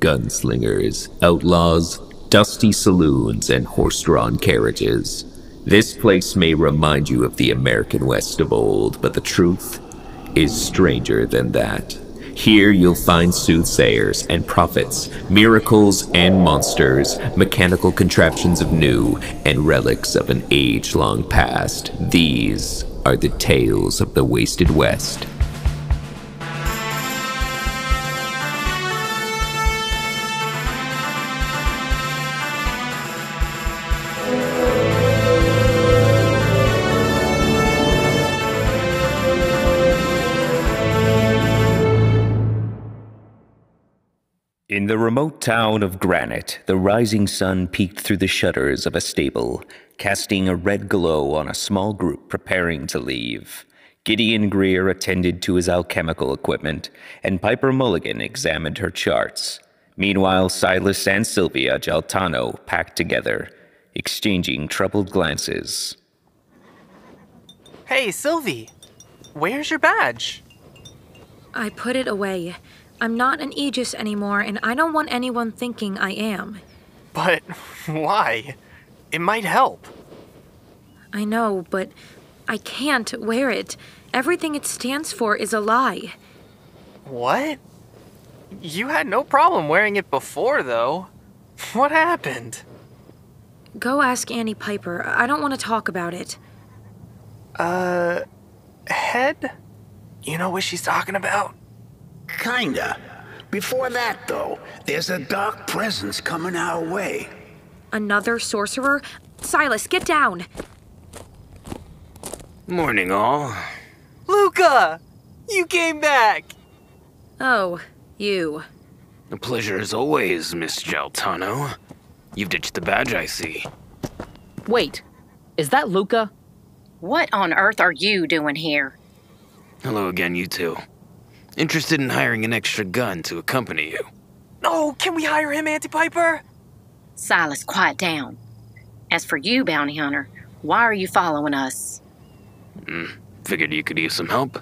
gunslingers, outlaws, dusty saloons, and horse drawn carriages. This place may remind you of the American West of old, but the truth is stranger than that. Here you'll find soothsayers and prophets, miracles and monsters, mechanical contraptions of new, and relics of an age long past. These are the tales of the Wasted West. The remote town of Granite, the rising sun peeked through the shutters of a stable, casting a red glow on a small group preparing to leave. Gideon Greer attended to his alchemical equipment, and Piper Mulligan examined her charts. Meanwhile, Silas and Sylvia Jaltano packed together, exchanging troubled glances. Hey, Sylvie, where's your badge? I put it away. I'm not an Aegis anymore, and I don't want anyone thinking I am. But why? It might help. I know, but I can't wear it. Everything it stands for is a lie. What? You had no problem wearing it before, though. What happened? Go ask Auntie Piper. I don't want to talk about it. Uh, head? You know what she's talking about? Kinda. Before that, though, there's a dark presence coming our way. Another sorcerer? Silas, get down! Morning, all. Luca! You came back! Oh, you. A pleasure as always, Miss Jaltano. You've ditched the badge, I see. Wait, is that Luca? What on earth are you doing here? Hello again, you two. Interested in hiring an extra gun to accompany you. Oh, can we hire him, Auntie Piper? Silas, quiet down. As for you, bounty hunter, why are you following us? Mm, figured you could use some help.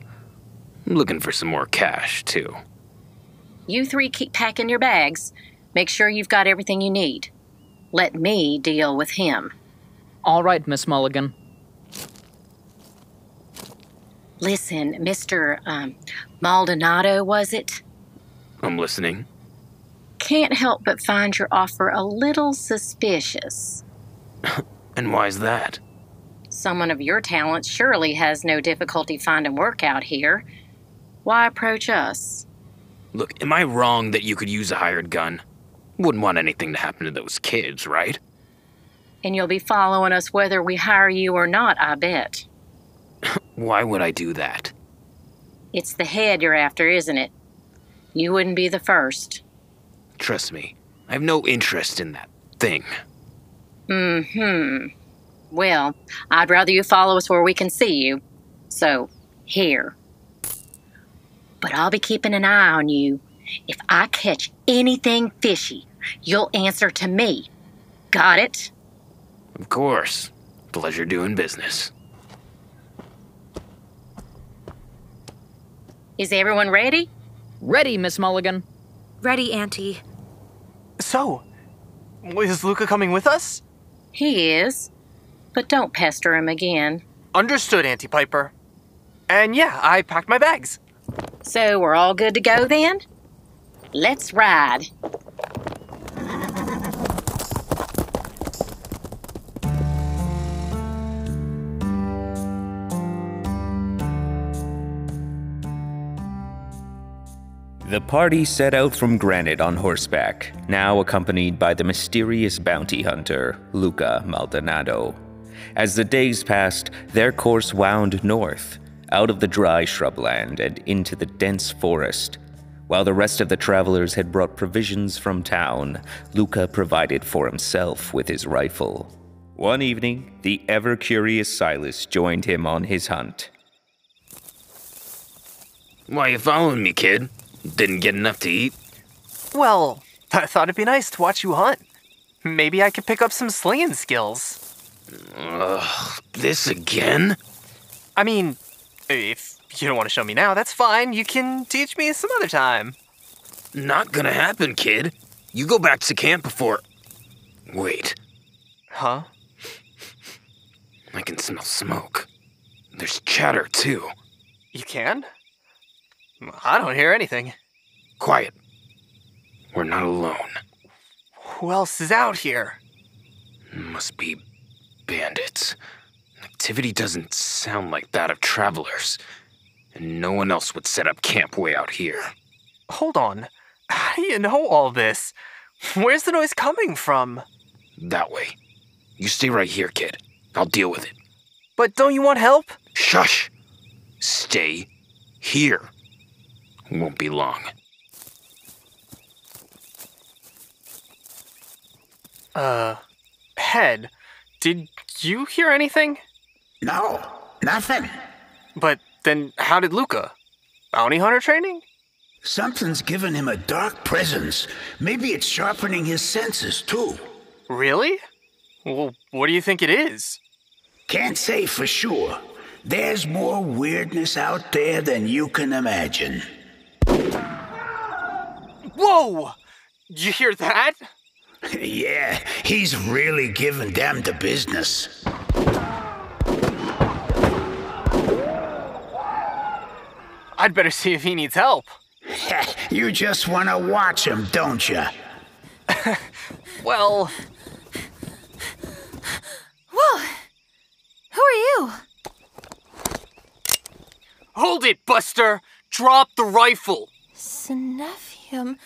I'm looking for some more cash, too. You three keep packing your bags. Make sure you've got everything you need. Let me deal with him. All right, Miss Mulligan. Listen, Mr. Um, Maldonado, was it? I'm listening. Can't help but find your offer a little suspicious. and why's that? Someone of your talent surely has no difficulty finding work out here. Why approach us? Look, am I wrong that you could use a hired gun? Wouldn't want anything to happen to those kids, right? And you'll be following us whether we hire you or not, I bet. Why would I do that? It's the head you're after, isn't it? You wouldn't be the first. Trust me, I have no interest in that thing. Mm hmm. Well, I'd rather you follow us where we can see you. So, here. But I'll be keeping an eye on you. If I catch anything fishy, you'll answer to me. Got it? Of course. Pleasure doing business. Is everyone ready? Ready, Miss Mulligan. Ready, Auntie. So, is Luca coming with us? He is. But don't pester him again. Understood, Auntie Piper. And yeah, I packed my bags. So we're all good to go then? Let's ride. The party set out from Granite on horseback, now accompanied by the mysterious bounty hunter, Luca Maldonado. As the days passed, their course wound north, out of the dry shrubland and into the dense forest. While the rest of the travelers had brought provisions from town, Luca provided for himself with his rifle. One evening, the ever curious Silas joined him on his hunt. Why you following me, kid? Didn't get enough to eat? Well, I thought it'd be nice to watch you hunt. Maybe I could pick up some slinging skills. Ugh, this again? I mean, if you don't want to show me now, that's fine. You can teach me some other time. Not gonna happen, kid. You go back to camp before. Wait, Huh? I can smell smoke. There's chatter too. You can? I don't hear anything. Quiet. We're not alone. Who else is out here? Must be bandits. Activity doesn't sound like that of travelers. And no one else would set up camp way out here. Hold on. How do you know all this? Where's the noise coming from? That way. You stay right here, kid. I'll deal with it. But don't you want help? Shush! Stay here. Won't be long. Uh, Head, did you hear anything? No, nothing. But then how did Luca? Bounty hunter training? Something's given him a dark presence. Maybe it's sharpening his senses, too. Really? Well, what do you think it is? Can't say for sure. There's more weirdness out there than you can imagine. Whoa! Did you hear that? yeah, he's really giving them the business. I'd better see if he needs help. you just want to watch him, don't you? Well, Whoa! Who are you? hold it, Buster! Drop the rifle! Sneffium.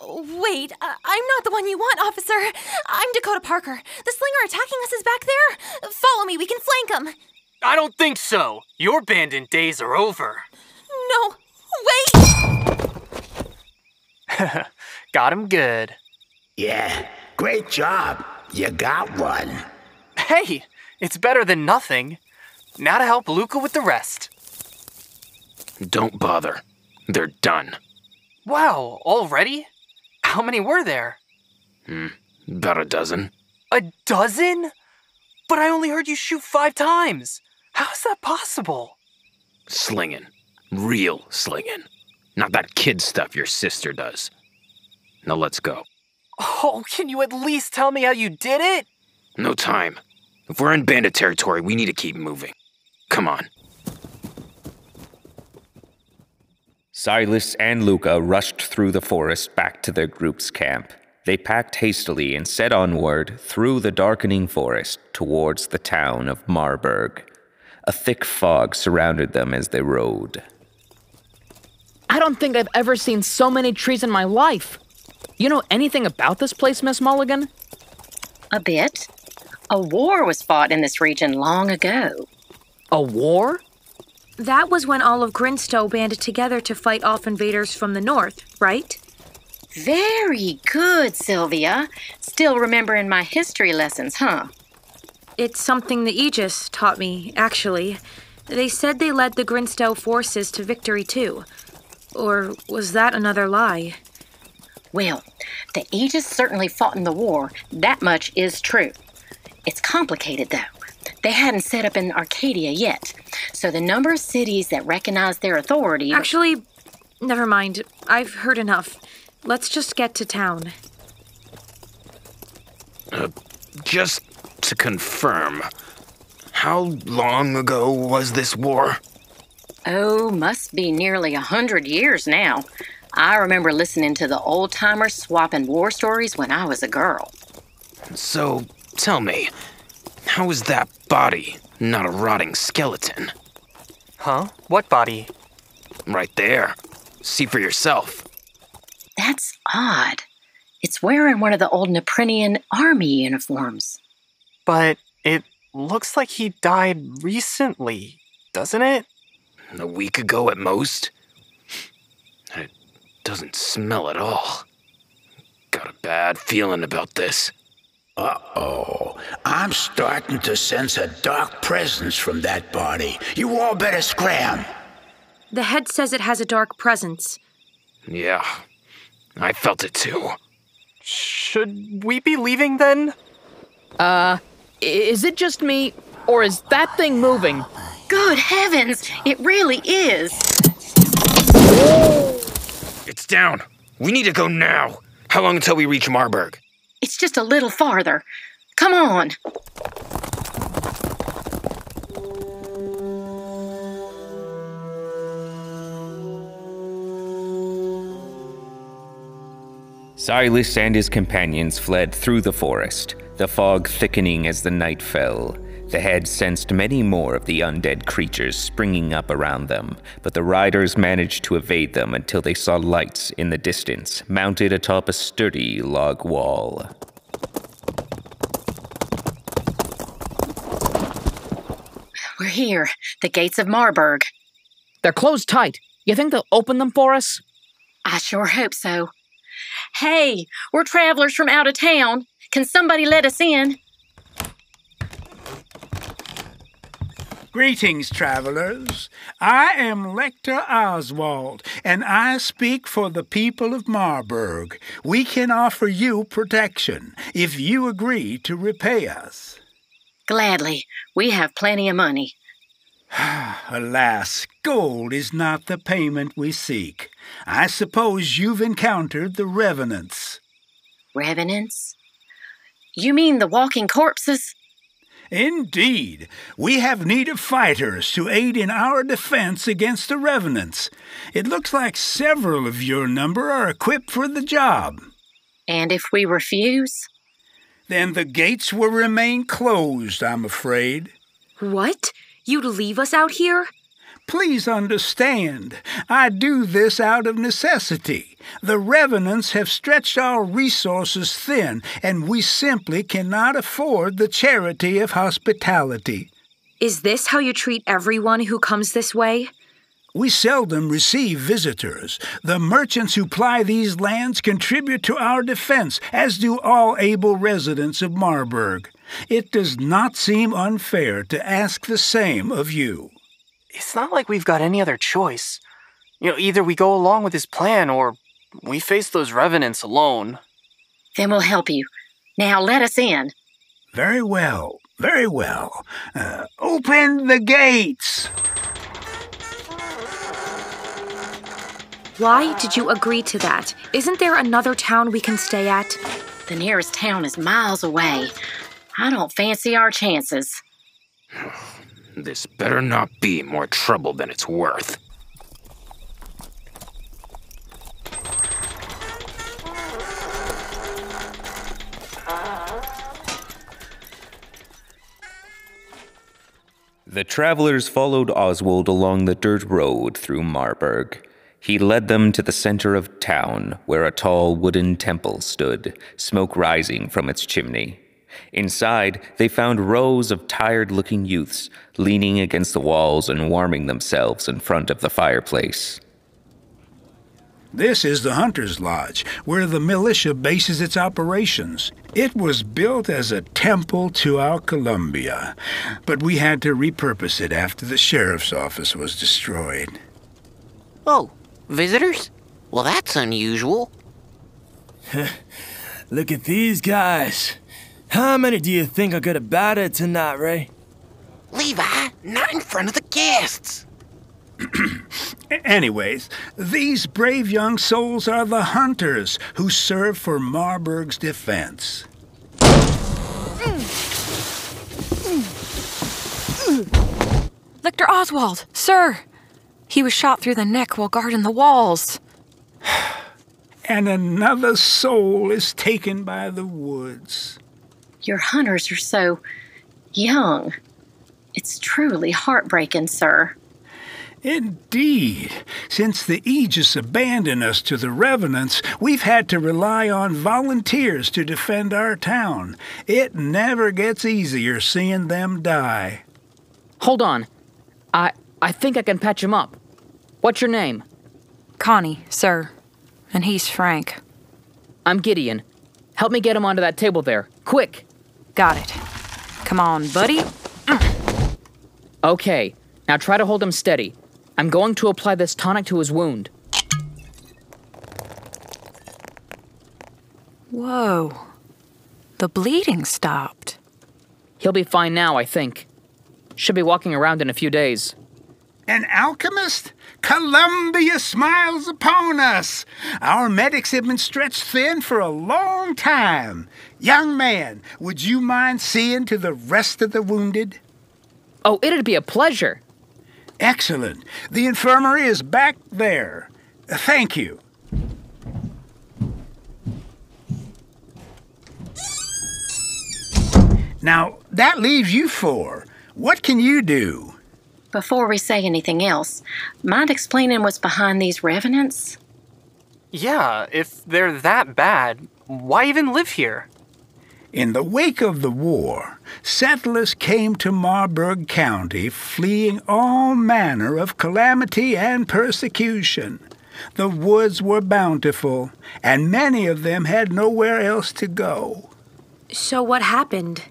Wait, I- I'm not the one you want, officer. I'm Dakota Parker. The slinger attacking us is back there. Follow me, we can flank him. I don't think so. Your bandit days are over. No, wait! Got him good. Yeah, great job. You got one. Hey, it's better than nothing. Now to help Luca with the rest. Don't bother. They're done. Wow, already? How many were there? Hmm, about a dozen. A dozen? But I only heard you shoot five times. How is that possible? Slinging. Real slinging. Not that kid stuff your sister does. Now let's go. Oh, can you at least tell me how you did it? No time. If we're in bandit territory, we need to keep moving. Come on. Silas and Luca rushed through the forest back to their group's camp. They packed hastily and set onward through the darkening forest towards the town of Marburg. A thick fog surrounded them as they rode. I don't think I've ever seen so many trees in my life. You know anything about this place, Miss Mulligan? A bit. A war was fought in this region long ago. A war? That was when all of Grinstow banded together to fight off invaders from the north, right? Very good, Sylvia. Still remembering my history lessons, huh? It's something the Aegis taught me, actually. They said they led the Grinstow forces to victory, too. Or was that another lie? Well, the Aegis certainly fought in the war. That much is true. It's complicated, though. They hadn't set up in Arcadia yet, so the number of cities that recognize their authority. Actually, never mind. I've heard enough. Let's just get to town. Uh, just to confirm, how long ago was this war? Oh, must be nearly a hundred years now. I remember listening to the old timers swapping war stories when I was a girl. So, tell me, how is that body not a rotting skeleton? Huh? What body? Right there. See for yourself. That's odd. It's wearing one of the old Neprinian army uniforms. But it looks like he died recently, doesn't it? A week ago at most? It doesn't smell at all. Got a bad feeling about this. Uh oh. I'm starting to sense a dark presence from that body. You all better scram. The head says it has a dark presence. Yeah, I felt it too. Should we be leaving then? Uh, Is it just me, or is that thing moving? Good heavens, it really is. It's down. We need to go now. How long until we reach Marburg? It's just a little farther. Come on. Silas and his companions fled through the forest, the fog thickening as the night fell. The head sensed many more of the undead creatures springing up around them, but the riders managed to evade them until they saw lights in the distance, mounted atop a sturdy log wall. We're here, the gates of Marburg. They're closed tight. You think they'll open them for us? I sure hope so. Hey, we're travelers from out of town. Can somebody let us in? Greetings, travelers. I am Lecter Oswald, and I speak for the people of Marburg. We can offer you protection if you agree to repay us. Gladly. We have plenty of money. Alas, gold is not the payment we seek. I suppose you've encountered the revenants. Revenants? You mean the walking corpses? Indeed, we have need of fighters to aid in our defense against the revenants. It looks like several of your number are equipped for the job. And if we refuse? Then the gates will remain closed, I'm afraid. What? You'd leave us out here? Please understand, I do this out of necessity. The revenants have stretched our resources thin, and we simply cannot afford the charity of hospitality. Is this how you treat everyone who comes this way? We seldom receive visitors. The merchants who ply these lands contribute to our defense, as do all able residents of Marburg. It does not seem unfair to ask the same of you. It's not like we've got any other choice. You know, either we go along with his plan or we face those revenants alone. Then we'll help you. Now let us in. Very well, very well. Uh, open the gates! Why did you agree to that? Isn't there another town we can stay at? The nearest town is miles away. I don't fancy our chances. This better not be more trouble than it's worth. The travelers followed Oswald along the dirt road through Marburg. He led them to the center of town, where a tall wooden temple stood, smoke rising from its chimney. Inside, they found rows of tired looking youths leaning against the walls and warming themselves in front of the fireplace. This is the Hunter's Lodge, where the militia bases its operations. It was built as a temple to our Columbia, but we had to repurpose it after the sheriff's office was destroyed. Oh, visitors? Well, that's unusual. Look at these guys. How many do you think are gonna batter tonight, Ray? Levi, not in front of the guests. Anyways, these brave young souls are the hunters who serve for Marburg's defense. Lector Oswald, sir! He was shot through the neck while guarding the walls. And another soul is taken by the woods. Your hunters are so young. It's truly heartbreaking, sir. Indeed. Since the Aegis abandoned us to the Revenants, we've had to rely on volunteers to defend our town. It never gets easier seeing them die. Hold on. I I think I can patch him up. What's your name? Connie, sir. And he's Frank. I'm Gideon. Help me get him onto that table there. Quick! Got it. Come on, buddy. Mm. Okay, now try to hold him steady. I'm going to apply this tonic to his wound. Whoa. The bleeding stopped. He'll be fine now, I think. Should be walking around in a few days. An alchemist? Columbia smiles upon us. Our medics have been stretched thin for a long time. Young man, would you mind seeing to the rest of the wounded? Oh, it'd be a pleasure. Excellent. The infirmary is back there. Thank you. Now, that leaves you four. What can you do? Before we say anything else, mind explaining what's behind these revenants? Yeah, if they're that bad, why even live here? In the wake of the war, settlers came to Marburg County fleeing all manner of calamity and persecution. The woods were bountiful, and many of them had nowhere else to go. So what happened?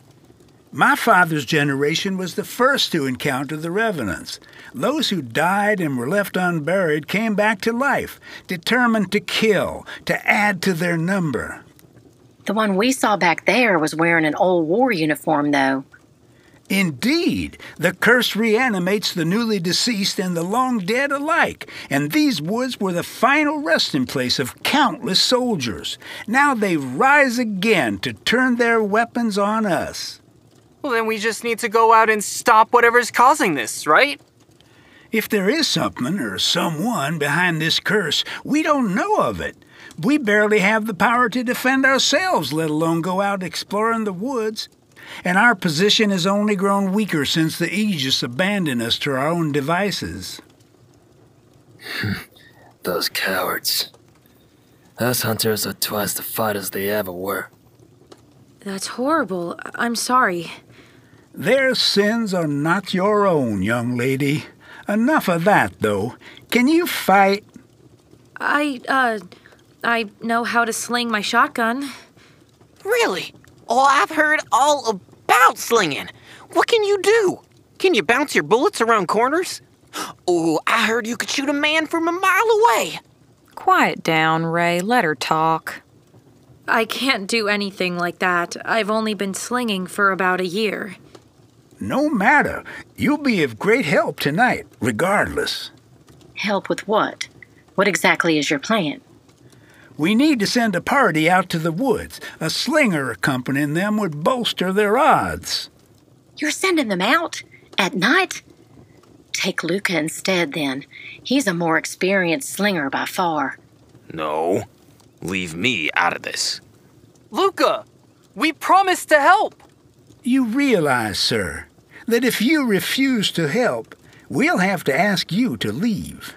My father's generation was the first to encounter the revenants. Those who died and were left unburied came back to life, determined to kill, to add to their number. The one we saw back there was wearing an old war uniform, though. Indeed, the curse reanimates the newly deceased and the long dead alike, and these woods were the final resting place of countless soldiers. Now they rise again to turn their weapons on us. Well, then we just need to go out and stop whatever's causing this, right? If there is something or someone behind this curse, we don't know of it. We barely have the power to defend ourselves, let alone go out exploring the woods. And our position has only grown weaker since the Aegis abandoned us to our own devices. Those cowards. Us hunters are twice the fighters they ever were. That's horrible. I- I'm sorry. Their sins are not your own, young lady. Enough of that, though. Can you fight? I, uh, I know how to sling my shotgun. Really? Oh, I've heard all about slinging. What can you do? Can you bounce your bullets around corners? Oh, I heard you could shoot a man from a mile away. Quiet down, Ray. Let her talk. I can't do anything like that. I've only been slinging for about a year. No matter. You'll be of great help tonight, regardless. Help with what? What exactly is your plan? We need to send a party out to the woods. A slinger accompanying them would bolster their odds. You're sending them out? At night? Take Luca instead, then. He's a more experienced slinger by far. No. Leave me out of this. Luca, we promised to help. You realize, sir, that if you refuse to help, we'll have to ask you to leave.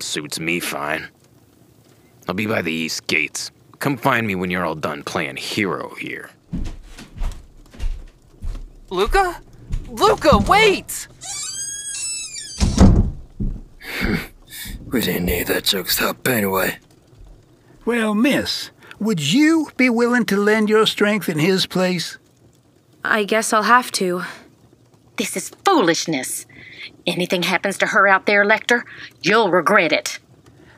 Suits me fine. I'll be by the east gates. Come find me when you're all done playing hero here. Luca? Luca, wait! We didn't need that joke up anyway. Well, miss, would you be willing to lend your strength in his place? I guess I'll have to. This is foolishness. Anything happens to her out there, Lecter, you'll regret it.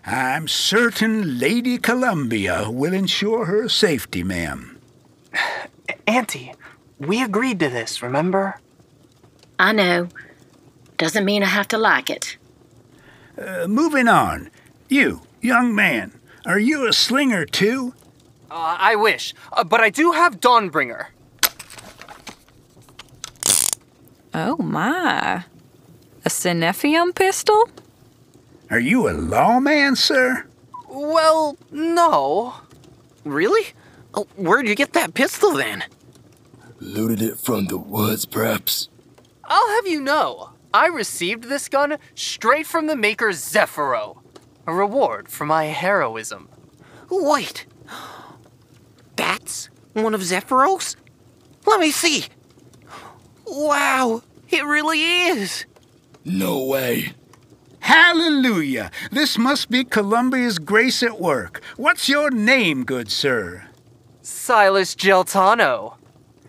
I'm certain Lady Columbia will ensure her safety, ma'am. Auntie, we agreed to this, remember? I know. Doesn't mean I have to like it. Uh, moving on. You, young man, are you a slinger too? Uh, I wish, uh, but I do have Dawnbringer. Oh my. A Cinephium pistol? Are you a lawman, sir? Well, no. Really? Oh, where'd you get that pistol then? Looted it from the woods, perhaps. I'll have you know, I received this gun straight from the maker Zephyro. A reward for my heroism. Wait. That's one of Zephyros? Let me see. Wow, it really is. No way. Hallelujah! This must be Columbia's grace at work. What's your name, good sir? Silas Jaltano.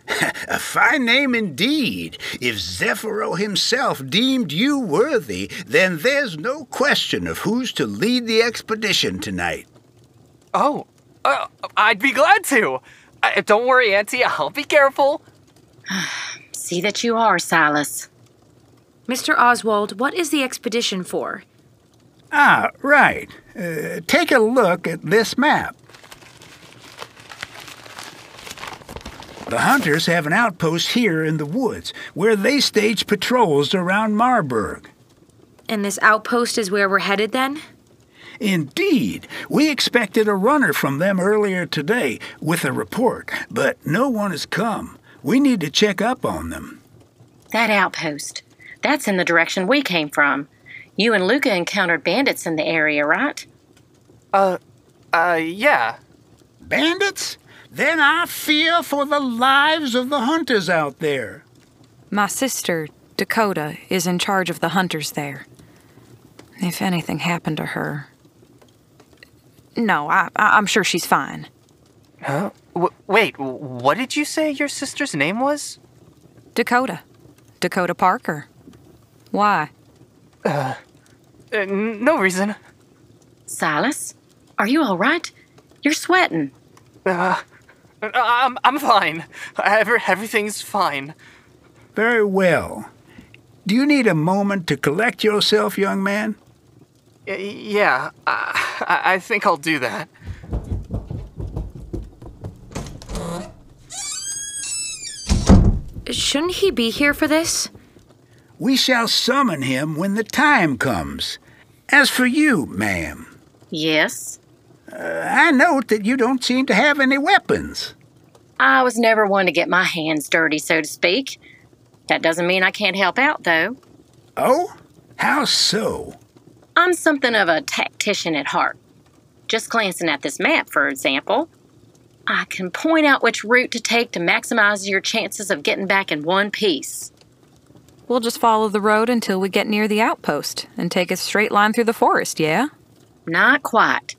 A fine name indeed. If Zephyro himself deemed you worthy, then there's no question of who's to lead the expedition tonight. Oh, uh, I'd be glad to. Uh, don't worry, Auntie, I'll be careful. See that you are, Silas. Mr. Oswald, what is the expedition for? Ah, right. Uh, take a look at this map. The hunters have an outpost here in the woods where they stage patrols around Marburg. And this outpost is where we're headed then? Indeed. We expected a runner from them earlier today with a report, but no one has come. We need to check up on them. That outpost. That's in the direction we came from. You and Luca encountered bandits in the area, right? Uh, uh, yeah. Bandits? Then I fear for the lives of the hunters out there. My sister, Dakota, is in charge of the hunters there. If anything happened to her. No, I, I, am sure she's fine. Huh? W- wait, what did you say your sister's name was? Dakota. Dakota Parker. Why? Uh, uh no reason. Silas, are you all right? You're sweating. Uh, I'm, I'm fine. Every, everything's fine. Very well. Do you need a moment to collect yourself, young man? Yeah, I, I think I'll do that. Shouldn't he be here for this? We shall summon him when the time comes. As for you, ma'am. Yes? Uh, I note that you don't seem to have any weapons. I was never one to get my hands dirty, so to speak. That doesn't mean I can't help out, though. Oh? How so? I'm something of a tactician at heart. Just glancing at this map, for example, I can point out which route to take to maximize your chances of getting back in one piece. We'll just follow the road until we get near the outpost and take a straight line through the forest, yeah? Not quite.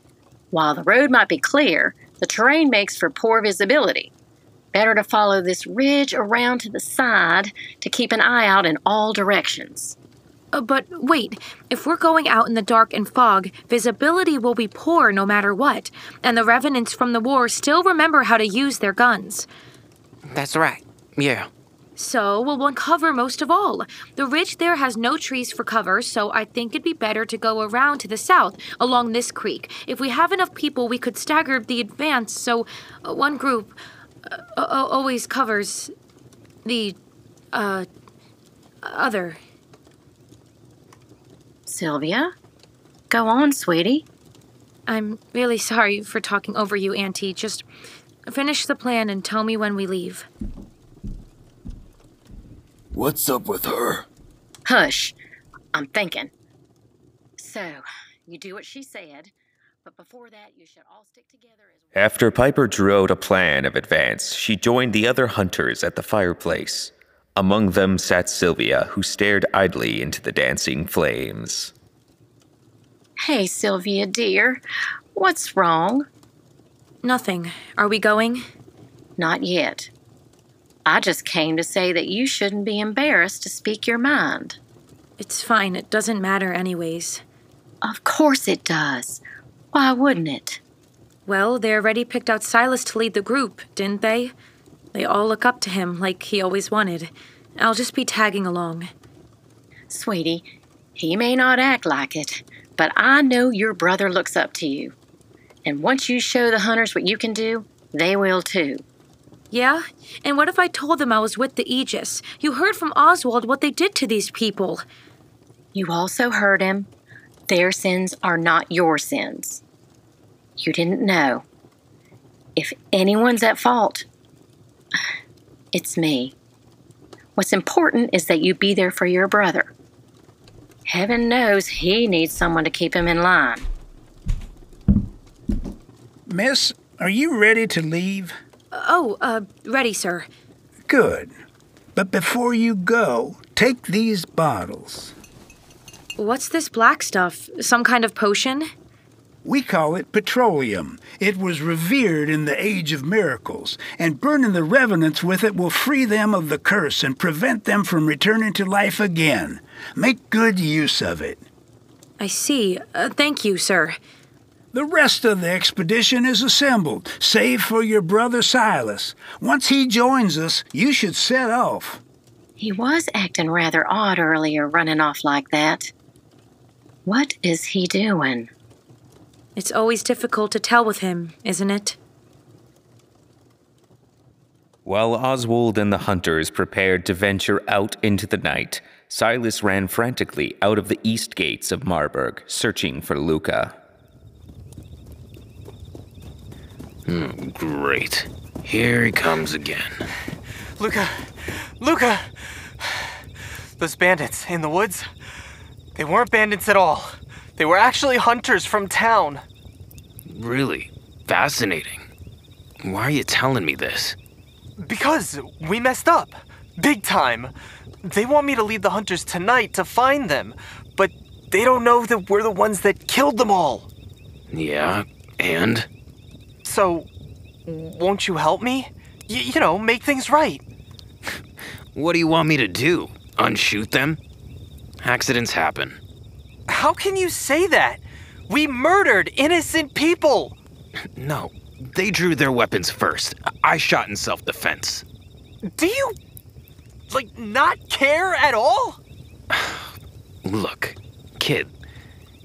While the road might be clear, the terrain makes for poor visibility. Better to follow this ridge around to the side to keep an eye out in all directions. Uh, but wait, if we're going out in the dark and fog, visibility will be poor no matter what, and the revenants from the war still remember how to use their guns. That's right, yeah. So we'll want cover most of all. The ridge there has no trees for cover, so I think it'd be better to go around to the south along this creek. If we have enough people, we could stagger the advance so uh, one group uh, always covers the uh, other. Sylvia? Go on, sweetie. I'm really sorry for talking over you, Auntie. Just finish the plan and tell me when we leave. What's up with her? Hush. I'm thinking. So, you do what she said, but before that, you should all stick together as After Piper drew out a plan of advance, she joined the other hunters at the fireplace. Among them sat Sylvia, who stared idly into the dancing flames. Hey, Sylvia, dear. What's wrong? Nothing. Are we going? Not yet. I just came to say that you shouldn't be embarrassed to speak your mind. It's fine. It doesn't matter, anyways. Of course it does. Why wouldn't it? Well, they already picked out Silas to lead the group, didn't they? They all look up to him like he always wanted. I'll just be tagging along. Sweetie, he may not act like it, but I know your brother looks up to you. And once you show the hunters what you can do, they will too. Yeah? And what if I told them I was with the Aegis? You heard from Oswald what they did to these people. You also heard him. Their sins are not your sins. You didn't know. If anyone's at fault, it's me. What's important is that you be there for your brother. Heaven knows he needs someone to keep him in line. Miss, are you ready to leave? Oh, uh, ready, sir. Good. But before you go, take these bottles. What's this black stuff? Some kind of potion? We call it petroleum. It was revered in the age of miracles, and burning the revenants with it will free them of the curse and prevent them from returning to life again. Make good use of it. I see. Uh, thank you, sir. The rest of the expedition is assembled, save for your brother Silas. Once he joins us, you should set off. He was acting rather odd earlier, running off like that. What is he doing? It's always difficult to tell with him, isn't it? While Oswald and the hunters prepared to venture out into the night, Silas ran frantically out of the east gates of Marburg, searching for Luca. Hmm, great. Here he comes again. Luca! Luca! Those bandits in the woods, they weren't bandits at all. They were actually hunters from town. Really? Fascinating. Why are you telling me this? Because we messed up. Big time. They want me to lead the hunters tonight to find them, but they don't know that we're the ones that killed them all. Yeah, and? So, won't you help me? Y- you know, make things right. What do you want me to do? Unshoot them? Accidents happen. How can you say that? We murdered innocent people. No, they drew their weapons first. I shot in self defense. Do you, like, not care at all? Look, kid,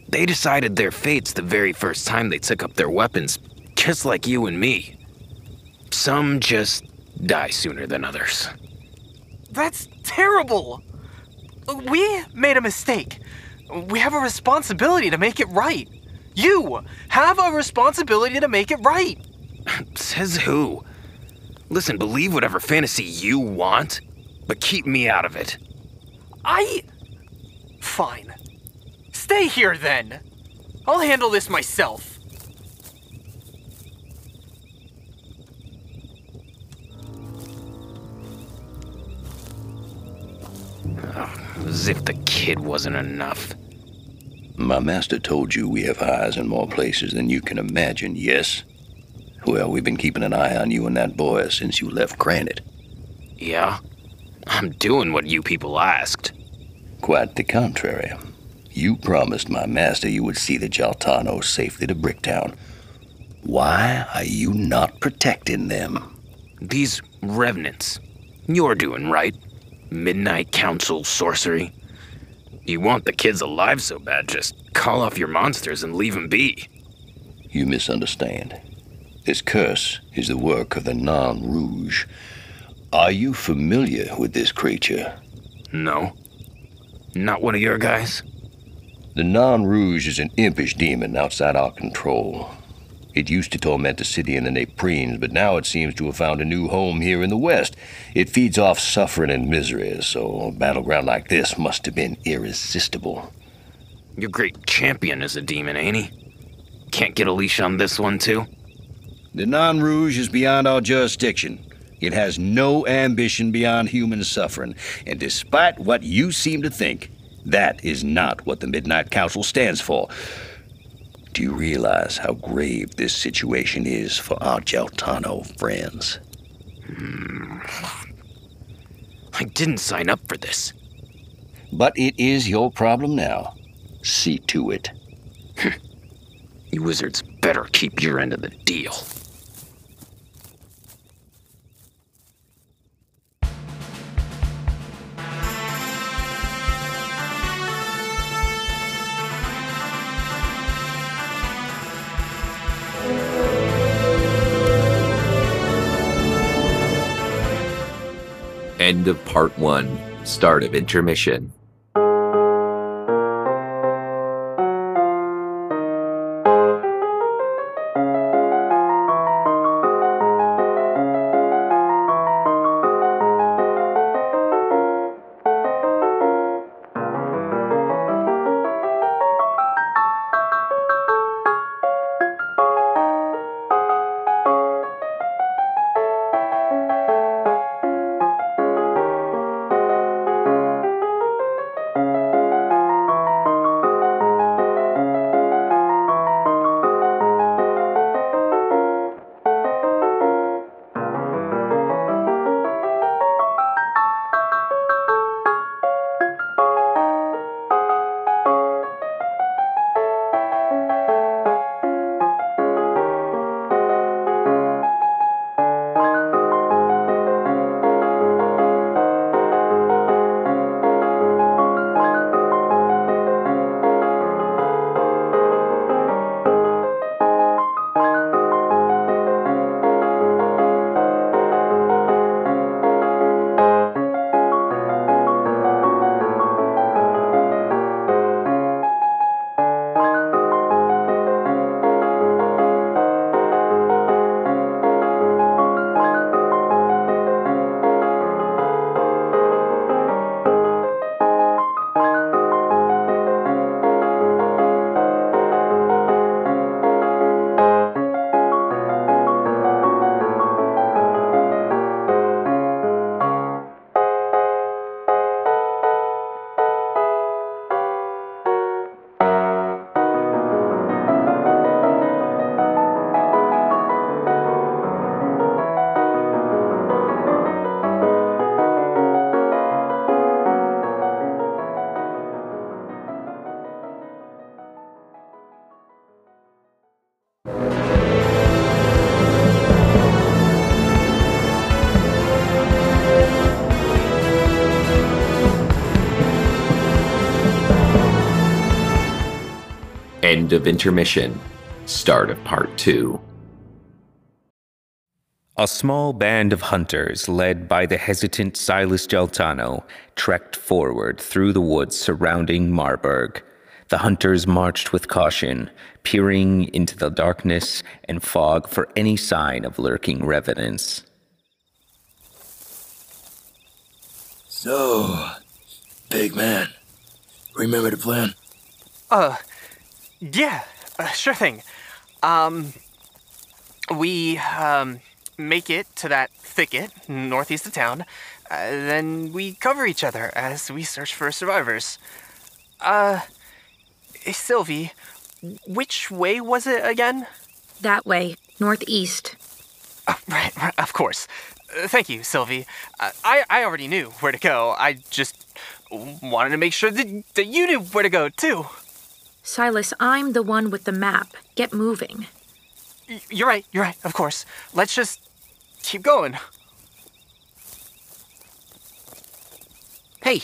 they decided their fates the very first time they took up their weapons, just like you and me. Some just die sooner than others. That's terrible. We made a mistake. We have a responsibility to make it right. You have a responsibility to make it right. Says who? Listen, believe whatever fantasy you want, but keep me out of it. I. Fine. Stay here then. I'll handle this myself. As if the kid wasn't enough. My master told you we have eyes in more places than you can imagine, yes? Well, we've been keeping an eye on you and that boy since you left Granite. Yeah? I'm doing what you people asked. Quite the contrary. You promised my master you would see the Jaltano safely to Bricktown. Why are you not protecting them? These revenants. You're doing right. Midnight Council sorcery. You want the kids alive so bad, just call off your monsters and leave them be. You misunderstand. This curse is the work of the Non Rouge. Are you familiar with this creature? No. Not one of your guys? The Non Rouge is an impish demon outside our control. It used to torment the city and the Napreens, but now it seems to have found a new home here in the West. It feeds off suffering and misery, so a battleground like this must have been irresistible. Your great champion is a demon, ain't he? Can't get a leash on this one, too? The Non Rouge is beyond our jurisdiction. It has no ambition beyond human suffering, and despite what you seem to think, that is not what the Midnight Council stands for. Do you realize how grave this situation is for our Jaltano friends? Hmm. I didn't sign up for this. But it is your problem now. See to it. you wizards better keep your end of the deal. End of part one. Start of intermission. End of intermission. Start of part two. A small band of hunters, led by the hesitant Silas Jaltano, trekked forward through the woods surrounding Marburg. The hunters marched with caution, peering into the darkness and fog for any sign of lurking revenants. So, big man, remember the plan? Uh, yeah, uh, sure thing. Um, we, um, make it to that thicket northeast of town. Uh, then we cover each other as we search for survivors. Uh, Sylvie, which way was it again? That way, northeast. Uh, right, right, of course. Uh, thank you, Sylvie. Uh, I, I already knew where to go. I just wanted to make sure that, that you knew where to go, too. Silas, I'm the one with the map. Get moving. You're right, you're right, of course. Let's just keep going. Hey,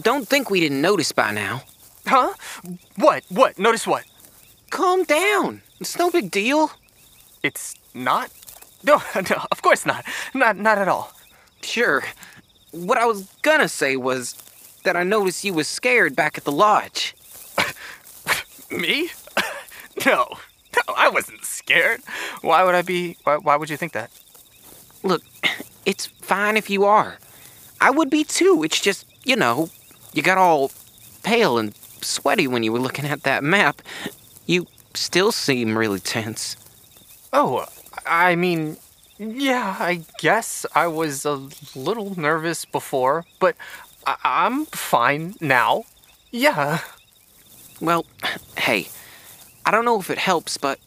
don't think we didn't notice by now. Huh? What? What? Notice what? Calm down. It's no big deal. It's not? No, no, of course not. Not not at all. Sure. What I was gonna say was that I noticed you was scared back at the lodge. Me? no. No, I wasn't scared. Why would I be why, why would you think that? Look, it's fine if you are. I would be too. It's just, you know, you got all pale and sweaty when you were looking at that map. You still seem really tense. Oh, I mean, yeah, I guess I was a little nervous before, but I- I'm fine now. Yeah. Well, hey, I don't know if it helps, but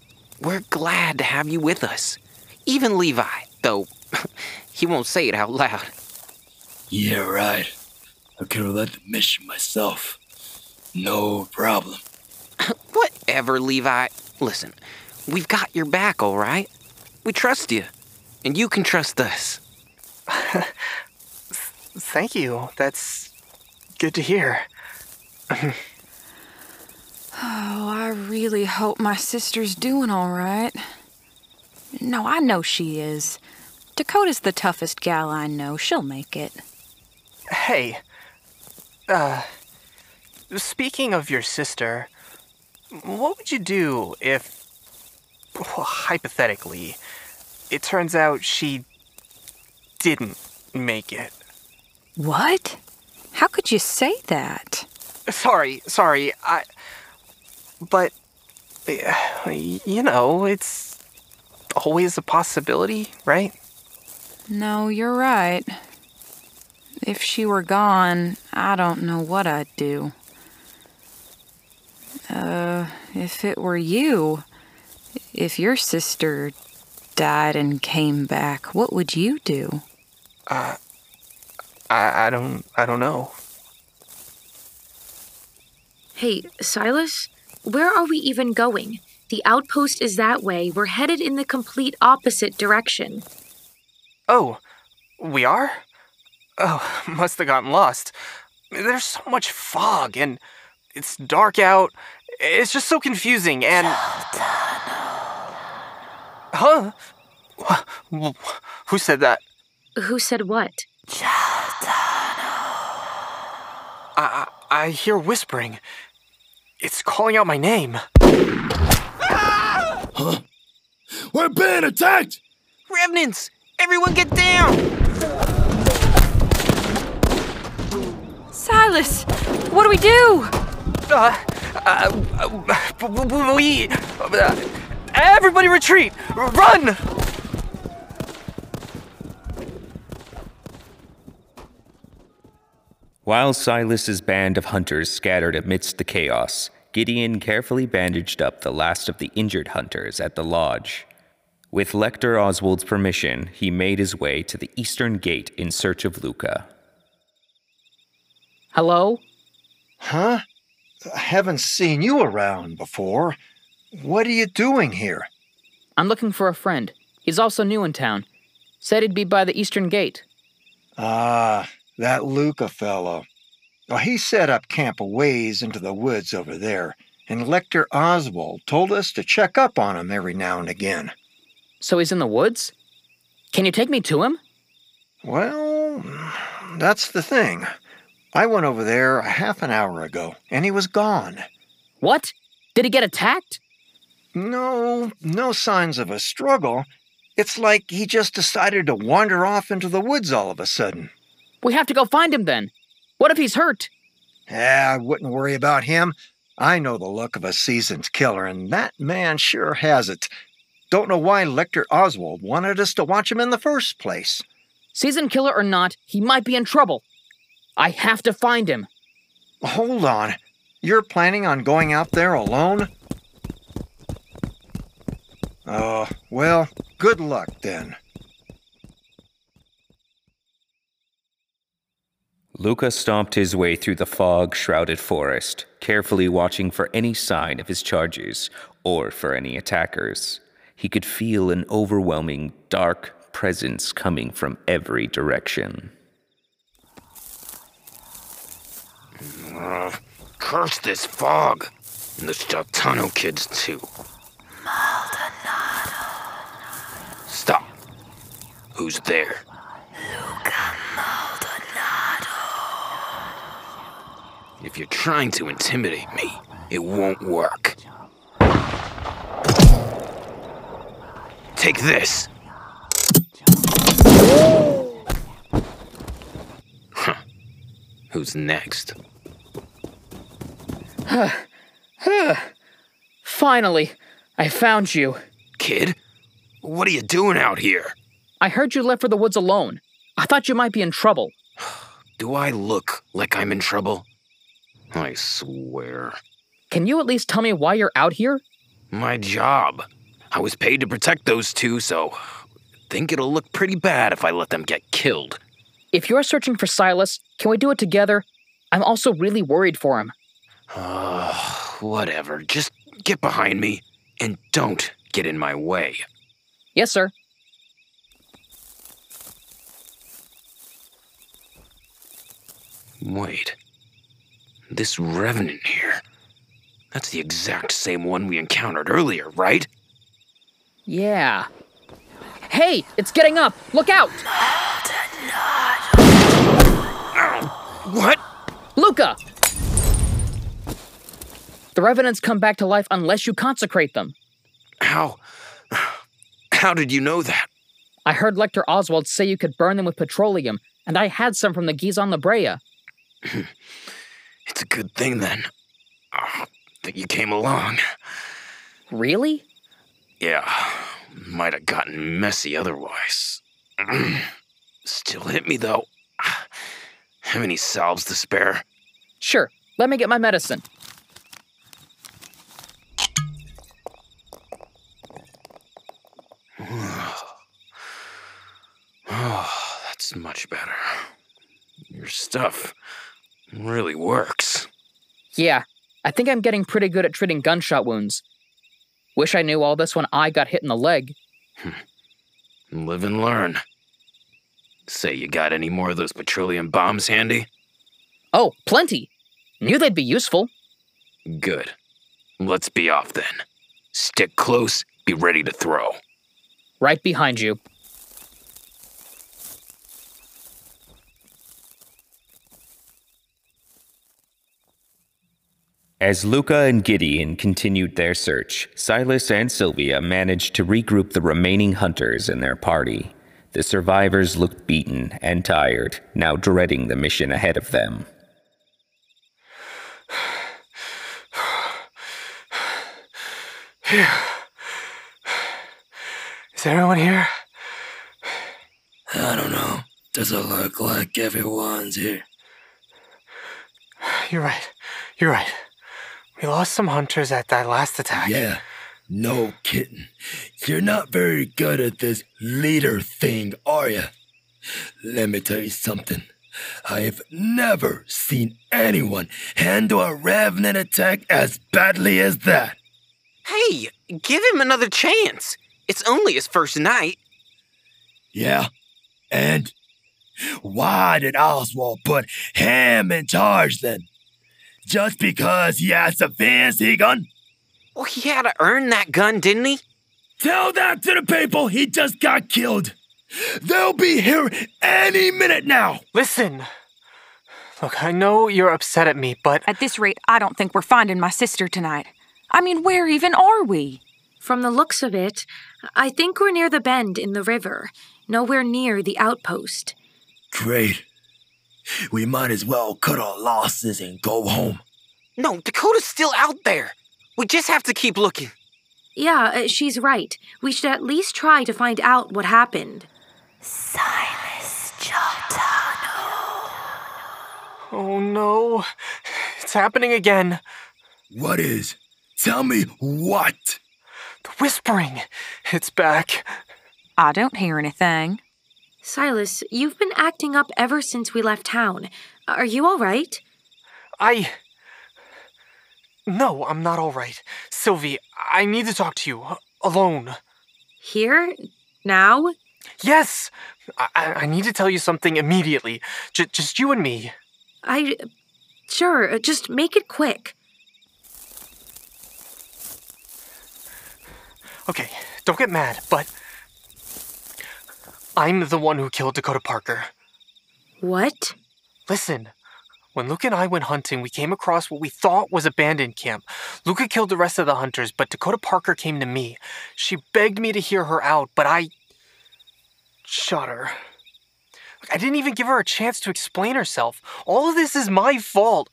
we're glad to have you with us. Even Levi, though he won't say it out loud. Yeah, right. I could have led the mission myself. No problem. Whatever, Levi. Listen, we've got your back, all right? We trust you, and you can trust us. Thank you. That's good to hear. Oh, I really hope my sister's doing all right. No, I know she is. Dakota's the toughest gal I know. She'll make it. Hey, uh, speaking of your sister, what would you do if, well, hypothetically, it turns out she didn't make it? What? How could you say that? Sorry, sorry, I. But, you know, it's always a possibility, right? No, you're right. If she were gone, I don't know what I'd do. Uh, if it were you, if your sister died and came back, what would you do? Uh, I, I don't, I don't know. Hey, Silas, where are we even going? The outpost is that way. We're headed in the complete opposite direction. Oh, we are? Oh, must have gotten lost. There's so much fog and it's dark out. It's just so confusing and. Huh? Who said that? Who said what? I, I, I hear whispering. It's calling out my name. Huh? We're being attacked! Revenants! Everyone get down! Silas! What do we do? Uh, uh, uh, w- w- we. Uh, everybody retreat! Run! While Silas's band of hunters scattered amidst the chaos, Gideon carefully bandaged up the last of the injured hunters at the lodge. With Lector Oswald's permission, he made his way to the eastern gate in search of Luca. Hello? Huh? I haven't seen you around before. What are you doing here? I'm looking for a friend. He's also new in town. Said he'd be by the eastern gate. Ah, that Luca fellow. Well, he set up camp a ways into the woods over there. and Lector Oswald told us to check up on him every now and again. So he's in the woods? Can you take me to him? Well, that's the thing. I went over there a half an hour ago, and he was gone. What? Did he get attacked? No, no signs of a struggle. It's like he just decided to wander off into the woods all of a sudden. We have to go find him then. What if he's hurt? Eh, I wouldn't worry about him. I know the look of a seasoned killer, and that man sure has it. Don't know why Lector Oswald wanted us to watch him in the first place. Seasoned killer or not, he might be in trouble. I have to find him. Hold on. You're planning on going out there alone? Oh, well, good luck then. Luca stomped his way through the fog shrouded forest, carefully watching for any sign of his charges or for any attackers. He could feel an overwhelming, dark presence coming from every direction. Uh, curse this fog. And the Jaltano kids, too. Maldonado. Stop. Who's there? Luca Maldonado. If you're trying to intimidate me, it won't work. Take this. Huh. Who's next? Finally, I found you. Kid? What are you doing out here? I heard you left for the woods alone. I thought you might be in trouble. Do I look like I'm in trouble? I swear. Can you at least tell me why you're out here? My job. I was paid to protect those two, so think it'll look pretty bad if I let them get killed. If you're searching for Silas, can we do it together? I'm also really worried for him. Uh, whatever. Just get behind me and don't get in my way. Yes, sir. Wait. This revenant here. That's the exact same one we encountered earlier, right? Yeah. Hey, it's getting up! Look out! What? Luca! The revenants come back to life unless you consecrate them. How? How did you know that? I heard Lector Oswald say you could burn them with petroleum, and I had some from the Gizon La Brea. It's a good thing then. Oh, that you came along. Really? Yeah, might have gotten messy otherwise. Still hit me though. Have any salves to spare? Sure, let me get my medicine. Oh, that's much better. Your stuff really works. Yeah, I think I'm getting pretty good at treating gunshot wounds. Wish I knew all this when I got hit in the leg. Hmm. Live and learn. Say, you got any more of those petroleum bombs handy? Oh, plenty. Knew they'd be useful. Good. Let's be off then. Stick close, be ready to throw. Right behind you. As Luca and Gideon continued their search, Silas and Sylvia managed to regroup the remaining hunters in their party. The survivors looked beaten and tired, now dreading the mission ahead of them. Is everyone here? I don't know. Doesn't look like everyone's here. You're right. You're right. We lost some hunters at that last attack. Yeah, no kidding. You're not very good at this leader thing, are you? Let me tell you something. I have never seen anyone handle a revenant attack as badly as that. Hey, give him another chance. It's only his first night. Yeah, and why did Oswald put him in charge then? Just because he has a fancy gun? Well, he had to earn that gun, didn't he? Tell that to the people he just got killed. They'll be here any minute now. Listen. Look, I know you're upset at me, but. At this rate, I don't think we're finding my sister tonight. I mean, where even are we? From the looks of it, I think we're near the bend in the river, nowhere near the outpost. Great. We might as well cut our losses and go home. No, Dakota's still out there. We just have to keep looking. Yeah, uh, she's right. We should at least try to find out what happened. Silas Jaltano. Oh no. It's happening again. What is? Tell me what? The whispering. It's back. I don't hear anything. Silas, you've been acting up ever since we left town. Are you all right? I. No, I'm not all right. Sylvie, I need to talk to you. Alone. Here? Now? Yes! I, I need to tell you something immediately. J- just you and me. I. Sure, uh, just make it quick. Okay, don't get mad, but. I'm the one who killed Dakota Parker. What? Listen, when Luke and I went hunting, we came across what we thought was a bandit camp. Luca killed the rest of the hunters, but Dakota Parker came to me. She begged me to hear her out, but I. shot her. I didn't even give her a chance to explain herself. All of this is my fault.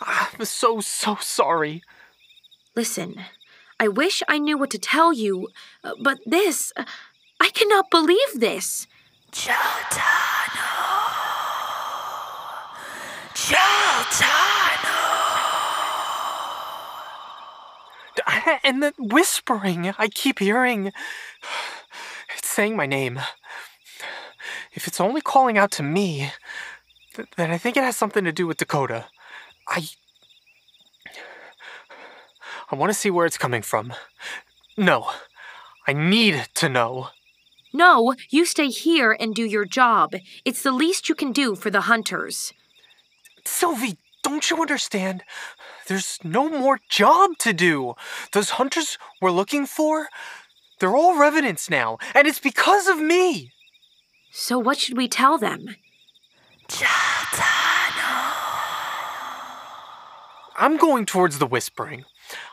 I'm so, so sorry. Listen, I wish I knew what to tell you, uh, but this. I cannot believe this. Jaltano. Jaltano. And the whispering I keep hearing. It's saying my name. If it's only calling out to me, th- then I think it has something to do with Dakota. I. I want to see where it's coming from. No, I need to know. No, you stay here and do your job. It's the least you can do for the hunters. Sylvie, don't you understand? There's no more job to do. Those hunters we're looking for, they're all revenants now, and it's because of me. So, what should we tell them? I'm going towards the whispering.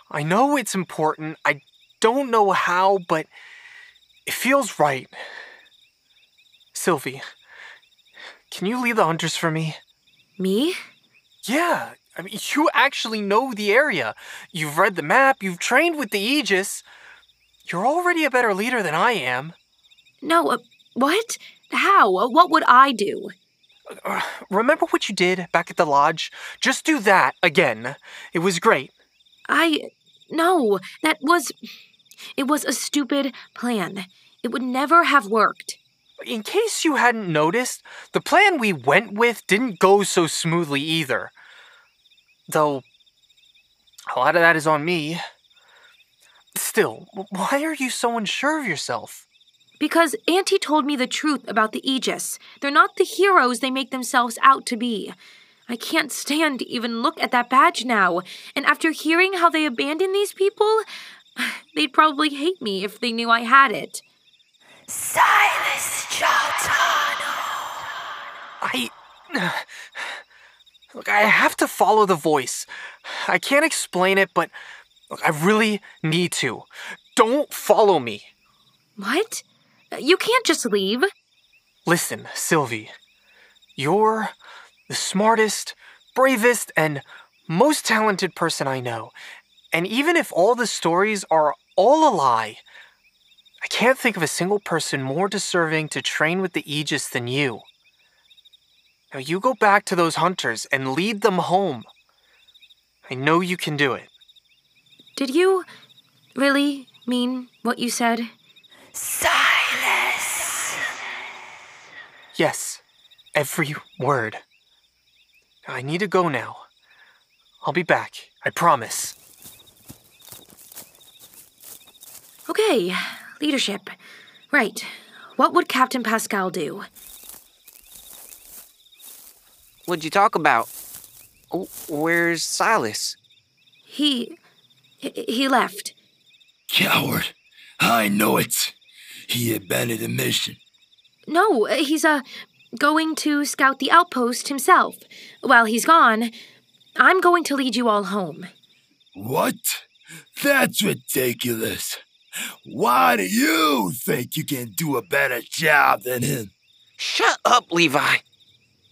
I know it's important. I don't know how, but it feels right. Sylvie, can you lead the hunters for me? Me? Yeah, I mean, you actually know the area. You've read the map, you've trained with the Aegis. You're already a better leader than I am. No, uh, what? How? Uh, What would I do? Uh, remember what you did back at the lodge? Just do that again. It was great. I. No, that was. It was a stupid plan. It would never have worked. In case you hadn't noticed, the plan we went with didn't go so smoothly either. Though, a lot of that is on me. Still, why are you so unsure of yourself? Because Auntie told me the truth about the Aegis. They're not the heroes they make themselves out to be. I can't stand to even look at that badge now. And after hearing how they abandoned these people, they'd probably hate me if they knew I had it. Silas Jaltano. I. Look, I have to follow the voice. I can't explain it, but look, I really need to. Don't follow me. What? You can't just leave. Listen, Sylvie. You're the smartest, bravest, and most talented person I know. And even if all the stories are all a lie, I can't think of a single person more deserving to train with the Aegis than you. Now you go back to those hunters and lead them home. I know you can do it. Did you really mean what you said? Silas. Yes, every word. I need to go now. I'll be back, I promise. Okay, leadership. Right. What would Captain Pascal do? What'd you talk about? Where's Silas? He. he left. Coward. I know it. He abandoned the mission. No, he's, uh, going to scout the outpost himself. While he's gone, I'm going to lead you all home. What? That's ridiculous. Why do you think you can do a better job than him? Shut up, Levi.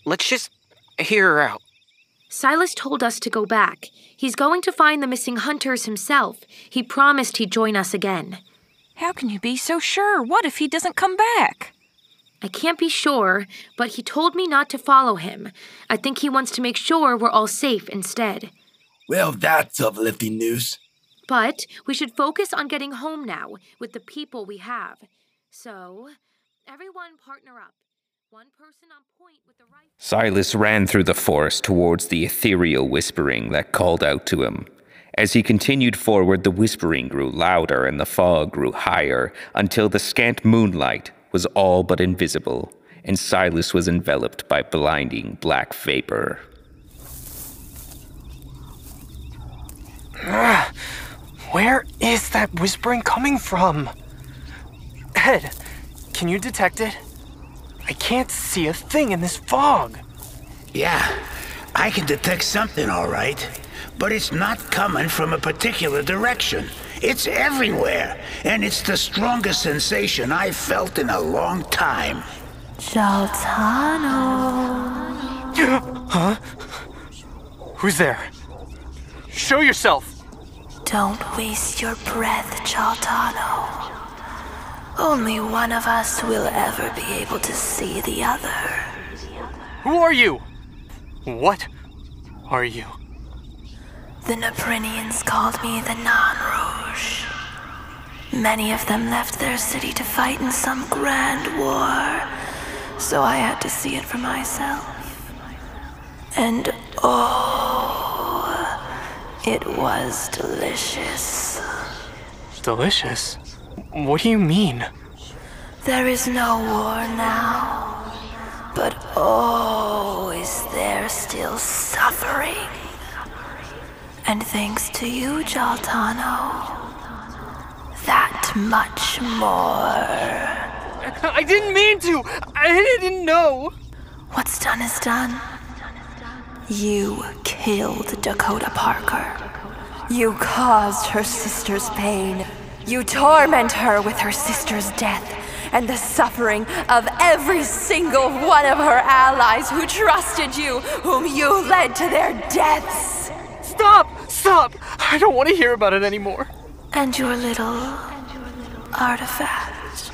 Let's just hear her out. Silas told us to go back. He's going to find the missing hunters himself. He promised he'd join us again. How can you be so sure? What if he doesn't come back? I can't be sure, but he told me not to follow him. I think he wants to make sure we're all safe instead. Well, that's uplifting news. But we should focus on getting home now with the people we have. So, everyone partner up. One person on point with the right. Silas ran through the forest towards the ethereal whispering that called out to him. As he continued forward, the whispering grew louder and the fog grew higher until the scant moonlight was all but invisible, and Silas was enveloped by blinding black vapor. Ah! Where is that whispering coming from? Ed, can you detect it? I can't see a thing in this fog. Yeah, I can detect something all right, but it's not coming from a particular direction. It's everywhere, and it's the strongest sensation I've felt in a long time. Jaltano. huh? Who's there? Show yourself. Don't waste your breath, Jaltano. Only one of us will ever be able to see the other. Who are you? What are you? The Naprinians called me the Nain Rouge. Many of them left their city to fight in some grand war, so I had to see it for myself. And oh, it was delicious. Delicious? What do you mean? There is no war now, but oh, is there still suffering? And thanks to you, Jaltano, that much more. I didn't mean to! I didn't know! What's done is done. You killed Dakota Parker. You caused her sister's pain. You torment her with her sister's death and the suffering of every single one of her allies who trusted you, whom you led to their deaths. Stop! Stop! I don't want to hear about it anymore. And your little artifact.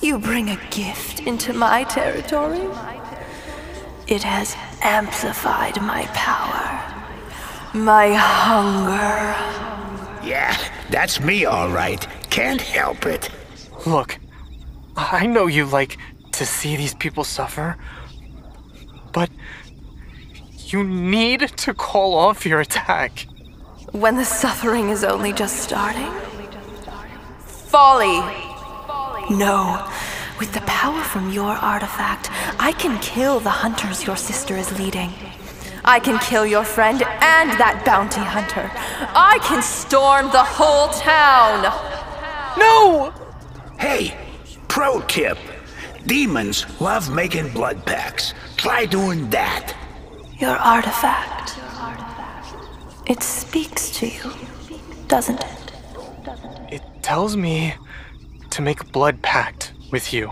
You bring a gift into my territory. It has amplified my power, my hunger. Yeah, that's me all right. Can't help it. Look, I know you like to see these people suffer, but you need to call off your attack. When the suffering is only just starting? Folly! No. With the power from your artifact, I can kill the hunters your sister is leading. I can kill your friend and that bounty hunter. I can storm the whole town. No! Hey, pro tip. Demons love making blood pacts. Try doing that. Your artifact. It speaks to you, doesn't it? It tells me to make blood pact with you.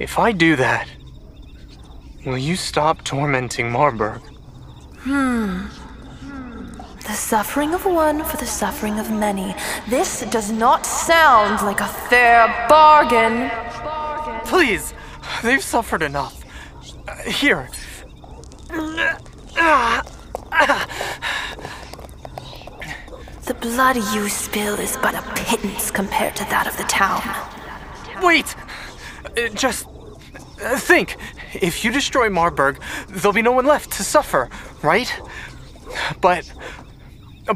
If I do that, will you stop tormenting Marburg? Hmm. The suffering of one for the suffering of many. This does not sound like a fair bargain. Please, they've suffered enough. Uh, Here. The blood you spill is but a pittance compared to that of the town. Wait! Uh, Just uh, think. If you destroy Marburg, there'll be no one left to suffer, right? But.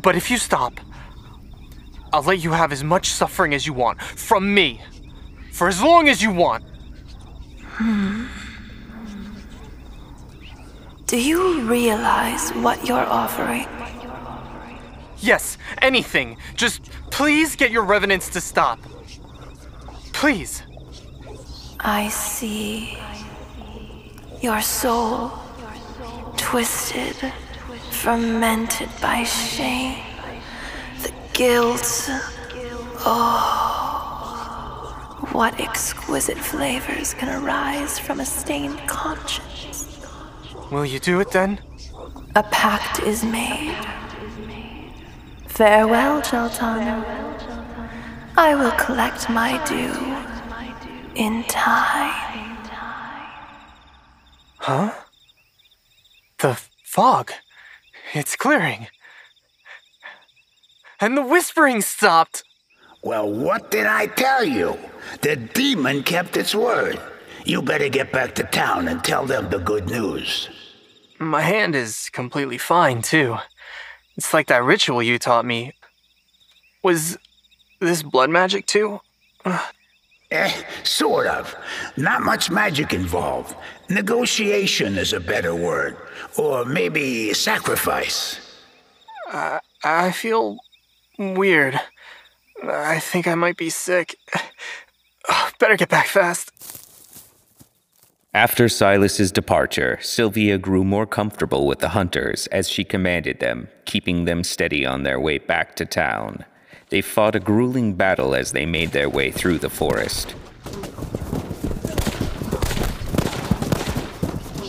But if you stop, I'll let you have as much suffering as you want from me. For as long as you want. Hmm. Do you realize what you're offering? Yes, anything. Just please get your revenants to stop. Please. I see. Your soul, twisted, fermented by shame, the guilt. Oh, what exquisite flavors can arise from a stained conscience? Will you do it then? A pact is made. Farewell, Jaltano. I will collect my due in time. Huh? The fog. It's clearing. And the whispering stopped. Well, what did I tell you? The demon kept its word. You better get back to town and tell them the good news. My hand is completely fine, too. It's like that ritual you taught me. Was this blood magic, too? Eh, sort of. Not much magic involved. Negotiation is a better word. Or maybe sacrifice. Uh, I feel weird. I think I might be sick. Better get back fast. After Silas's departure, Sylvia grew more comfortable with the hunters as she commanded them, keeping them steady on their way back to town. They fought a grueling battle as they made their way through the forest.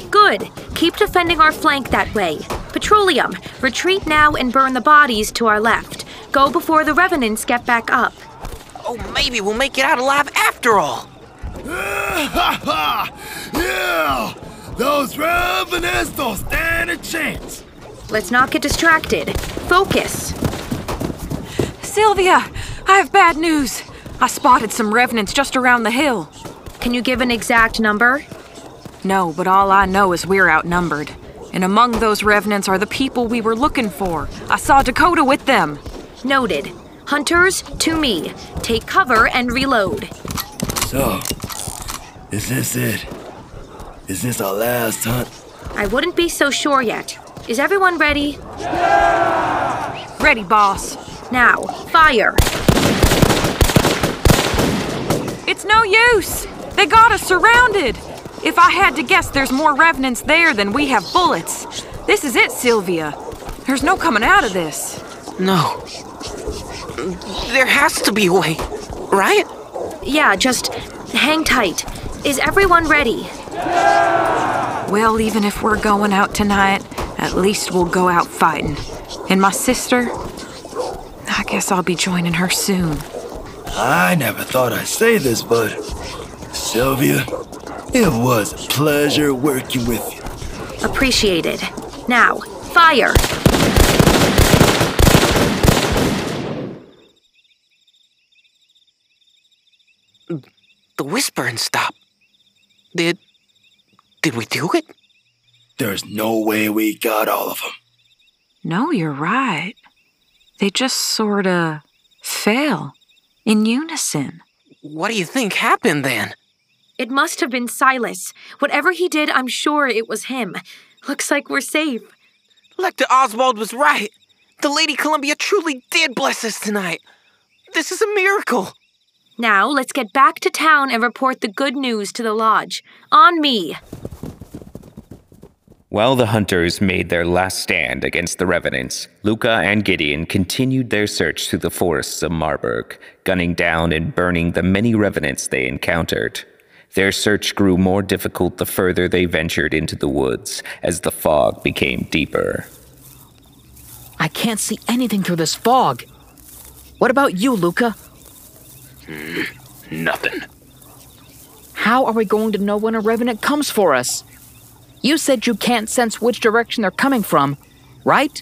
Good. Keep defending our flank that way. Petroleum, retreat now and burn the bodies to our left. Go before the revenants get back up. Oh, maybe we'll make it out alive after all. yeah! Those revenants don't stand a chance. Let's not get distracted. Focus. Sylvia, I have bad news. I spotted some revenants just around the hill. Can you give an exact number? No, but all I know is we're outnumbered. And among those revenants are the people we were looking for. I saw Dakota with them. Noted. Hunters, to me. Take cover and reload. So, is this it? Is this our last hunt? I wouldn't be so sure yet. Is everyone ready? Yeah! Ready, boss. Now, fire. It's no use. They got us surrounded. If I had to guess, there's more revenants there than we have bullets. This is it, Sylvia. There's no coming out of this. No. There has to be a way, right? Yeah, just hang tight. Is everyone ready? Yeah! Well, even if we're going out tonight, at least we'll go out fighting. And my sister, I guess I'll be joining her soon. I never thought I'd say this, but Sylvia, it was a pleasure working with you. Appreciated. Now, fire! The whispering stopped. Did. Did we do it? There's no way we got all of them. No, you're right. They just sorta fell in unison. What do you think happened then? It must have been Silas. Whatever he did, I'm sure it was him. Looks like we're safe. Lector Oswald was right. The Lady Columbia truly did bless us tonight. This is a miracle. Now, let's get back to town and report the good news to the lodge. On me. While the hunters made their last stand against the revenants, Luca and Gideon continued their search through the forests of Marburg, gunning down and burning the many revenants they encountered. Their search grew more difficult the further they ventured into the woods, as the fog became deeper. I can't see anything through this fog. What about you, Luca? Mm, nothing. How are we going to know when a revenant comes for us? You said you can't sense which direction they're coming from, right?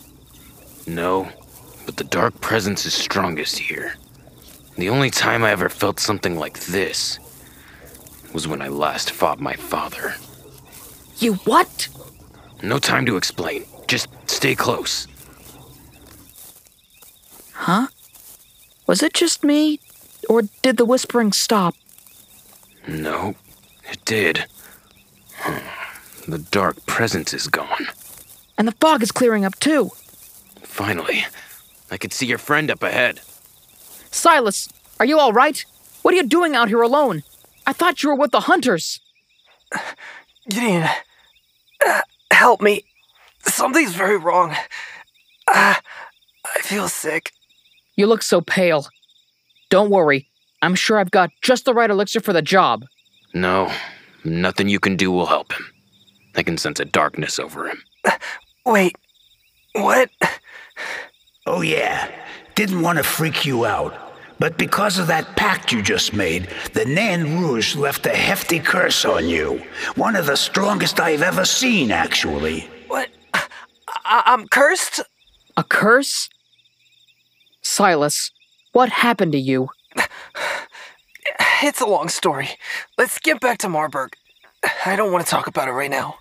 No, but the dark presence is strongest here. The only time I ever felt something like this was when I last fought my father. You what? No time to explain. Just stay close. Huh? Was it just me? Or did the whispering stop? No, it did. The dark presence is gone. And the fog is clearing up too. Finally, I could see your friend up ahead. Silas, are you all right? What are you doing out here alone? I thought you were with the hunters. Gideon, uh, help me. Something's very wrong. Uh, I feel sick. You look so pale. Don't worry. I'm sure I've got just the right elixir for the job. No, nothing you can do will help him. I can sense a darkness over him. Wait, what? Oh, yeah. Didn't want to freak you out. But because of that pact you just made, the Nain Rouge left a hefty curse on you. One of the strongest I've ever seen, actually. What? I- I'm cursed? A curse? Silas, what happened to you? It's a long story. Let's get back to Marburg. I don't want to talk about it right now.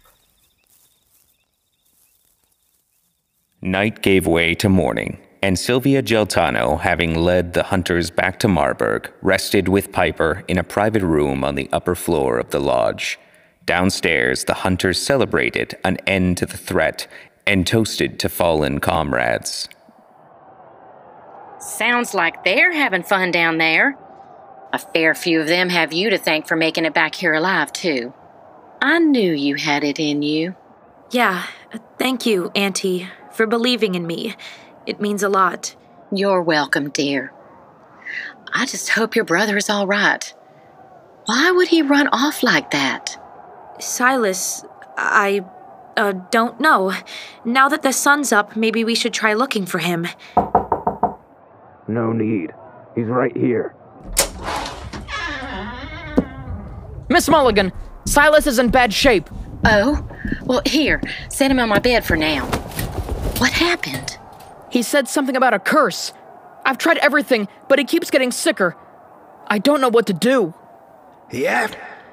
Night gave way to morning, and Sylvia Jaltano, having led the hunters back to Marburg, rested with Piper in a private room on the upper floor of the lodge. Downstairs, the hunters celebrated an end to the threat and toasted to fallen comrades. Sounds like they're having fun down there. A fair few of them have you to thank for making it back here alive, too. I knew you had it in you. Yeah, thank you, Auntie, for believing in me. It means a lot. You're welcome, dear. I just hope your brother is all right. Why would he run off like that? Silas, I uh, don't know. Now that the sun's up, maybe we should try looking for him. No need. He's right here. Miss Mulligan, Silas is in bad shape. Oh? Well, here, set him on my bed for now. What happened? He said something about a curse. I've tried everything, but he keeps getting sicker. I don't know what to do. Yeah,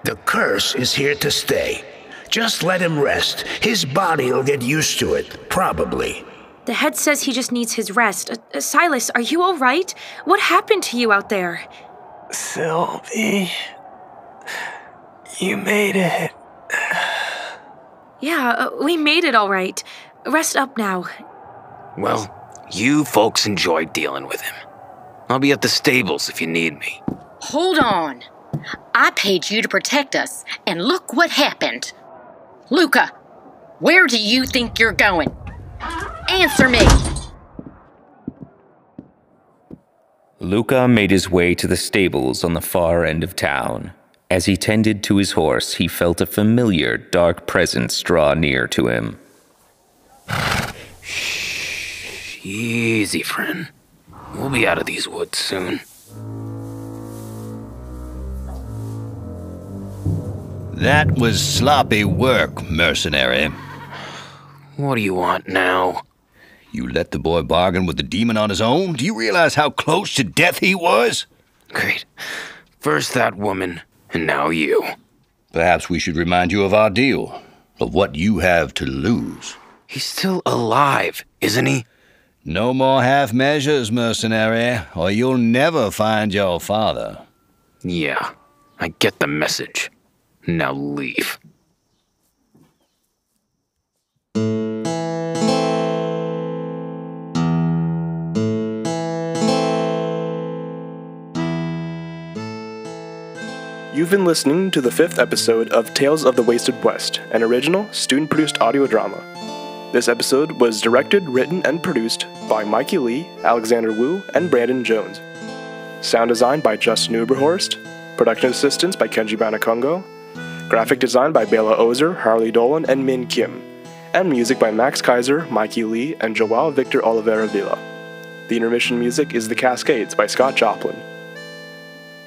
the curse is here to stay. Just let him rest. His body'll get used to it, probably. The head says he just needs his rest. Uh, uh, Silas, are you all right? What happened to you out there? Sylvie, you made it. Yeah, uh, we made it all right. Rest up now. Well, you folks enjoy dealing with him. I'll be at the stables if you need me. Hold on. I paid you to protect us, and look what happened. Luca, where do you think you're going? Answer me! Luca made his way to the stables on the far end of town. As he tended to his horse, he felt a familiar, dark presence draw near to him. Easy, friend. We'll be out of these woods soon. That was sloppy work, mercenary. What do you want now? You let the boy bargain with the demon on his own? Do you realize how close to death he was? Great. First that woman, and now you. Perhaps we should remind you of our deal, of what you have to lose. He's still alive, isn't he? No more half measures, mercenary, or you'll never find your father. Yeah, I get the message. Now leave. You've been listening to the fifth episode of Tales of the Wasted West, an original, student produced audio drama. This episode was directed, written, and produced by Mikey Lee, Alexander Wu, and Brandon Jones. Sound design by Justin Uberhorst, production assistance by Kenji Banakongo, graphic design by Bela Ozer, Harley Dolan, and Min Kim, and music by Max Kaiser, Mikey Lee, and Joao Victor Oliveira Villa. The intermission music is The Cascades by Scott Joplin.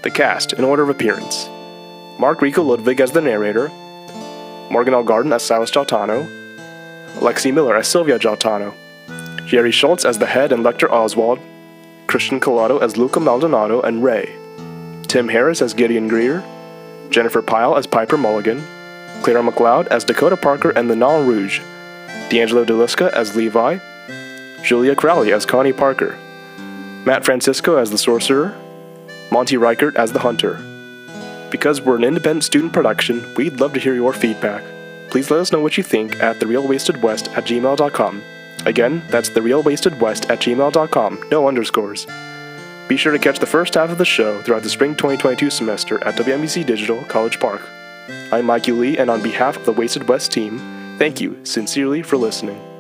The cast, in order of appearance Mark Rico Ludwig as the narrator, Morgan. Garden as Silas Jaltano, Lexi Miller as Sylvia Jaltano, Jerry Schultz as the head and Lector Oswald, Christian Collado as Luca Maldonado and Ray, Tim Harris as Gideon Greer, Jennifer Pyle as Piper Mulligan, Clara McLeod as Dakota Parker and the Nain Rouge, D'Angelo DeLisca as Levi, Julia Crowley as Connie Parker, Matt Francisco as the Sorcerer, Monty Reichert as the Hunter. Because we're an independent student production, we'd love to hear your feedback. Please let us know what you think at therealwastedwest at gmail.com. Again, that's therealwastedwest at gmail.com, no underscores. Be sure to catch the first half of the show throughout the spring 2022 semester at WMBC Digital College Park. I'm Mikey Lee, and on behalf of the Wasted West team, thank you sincerely for listening.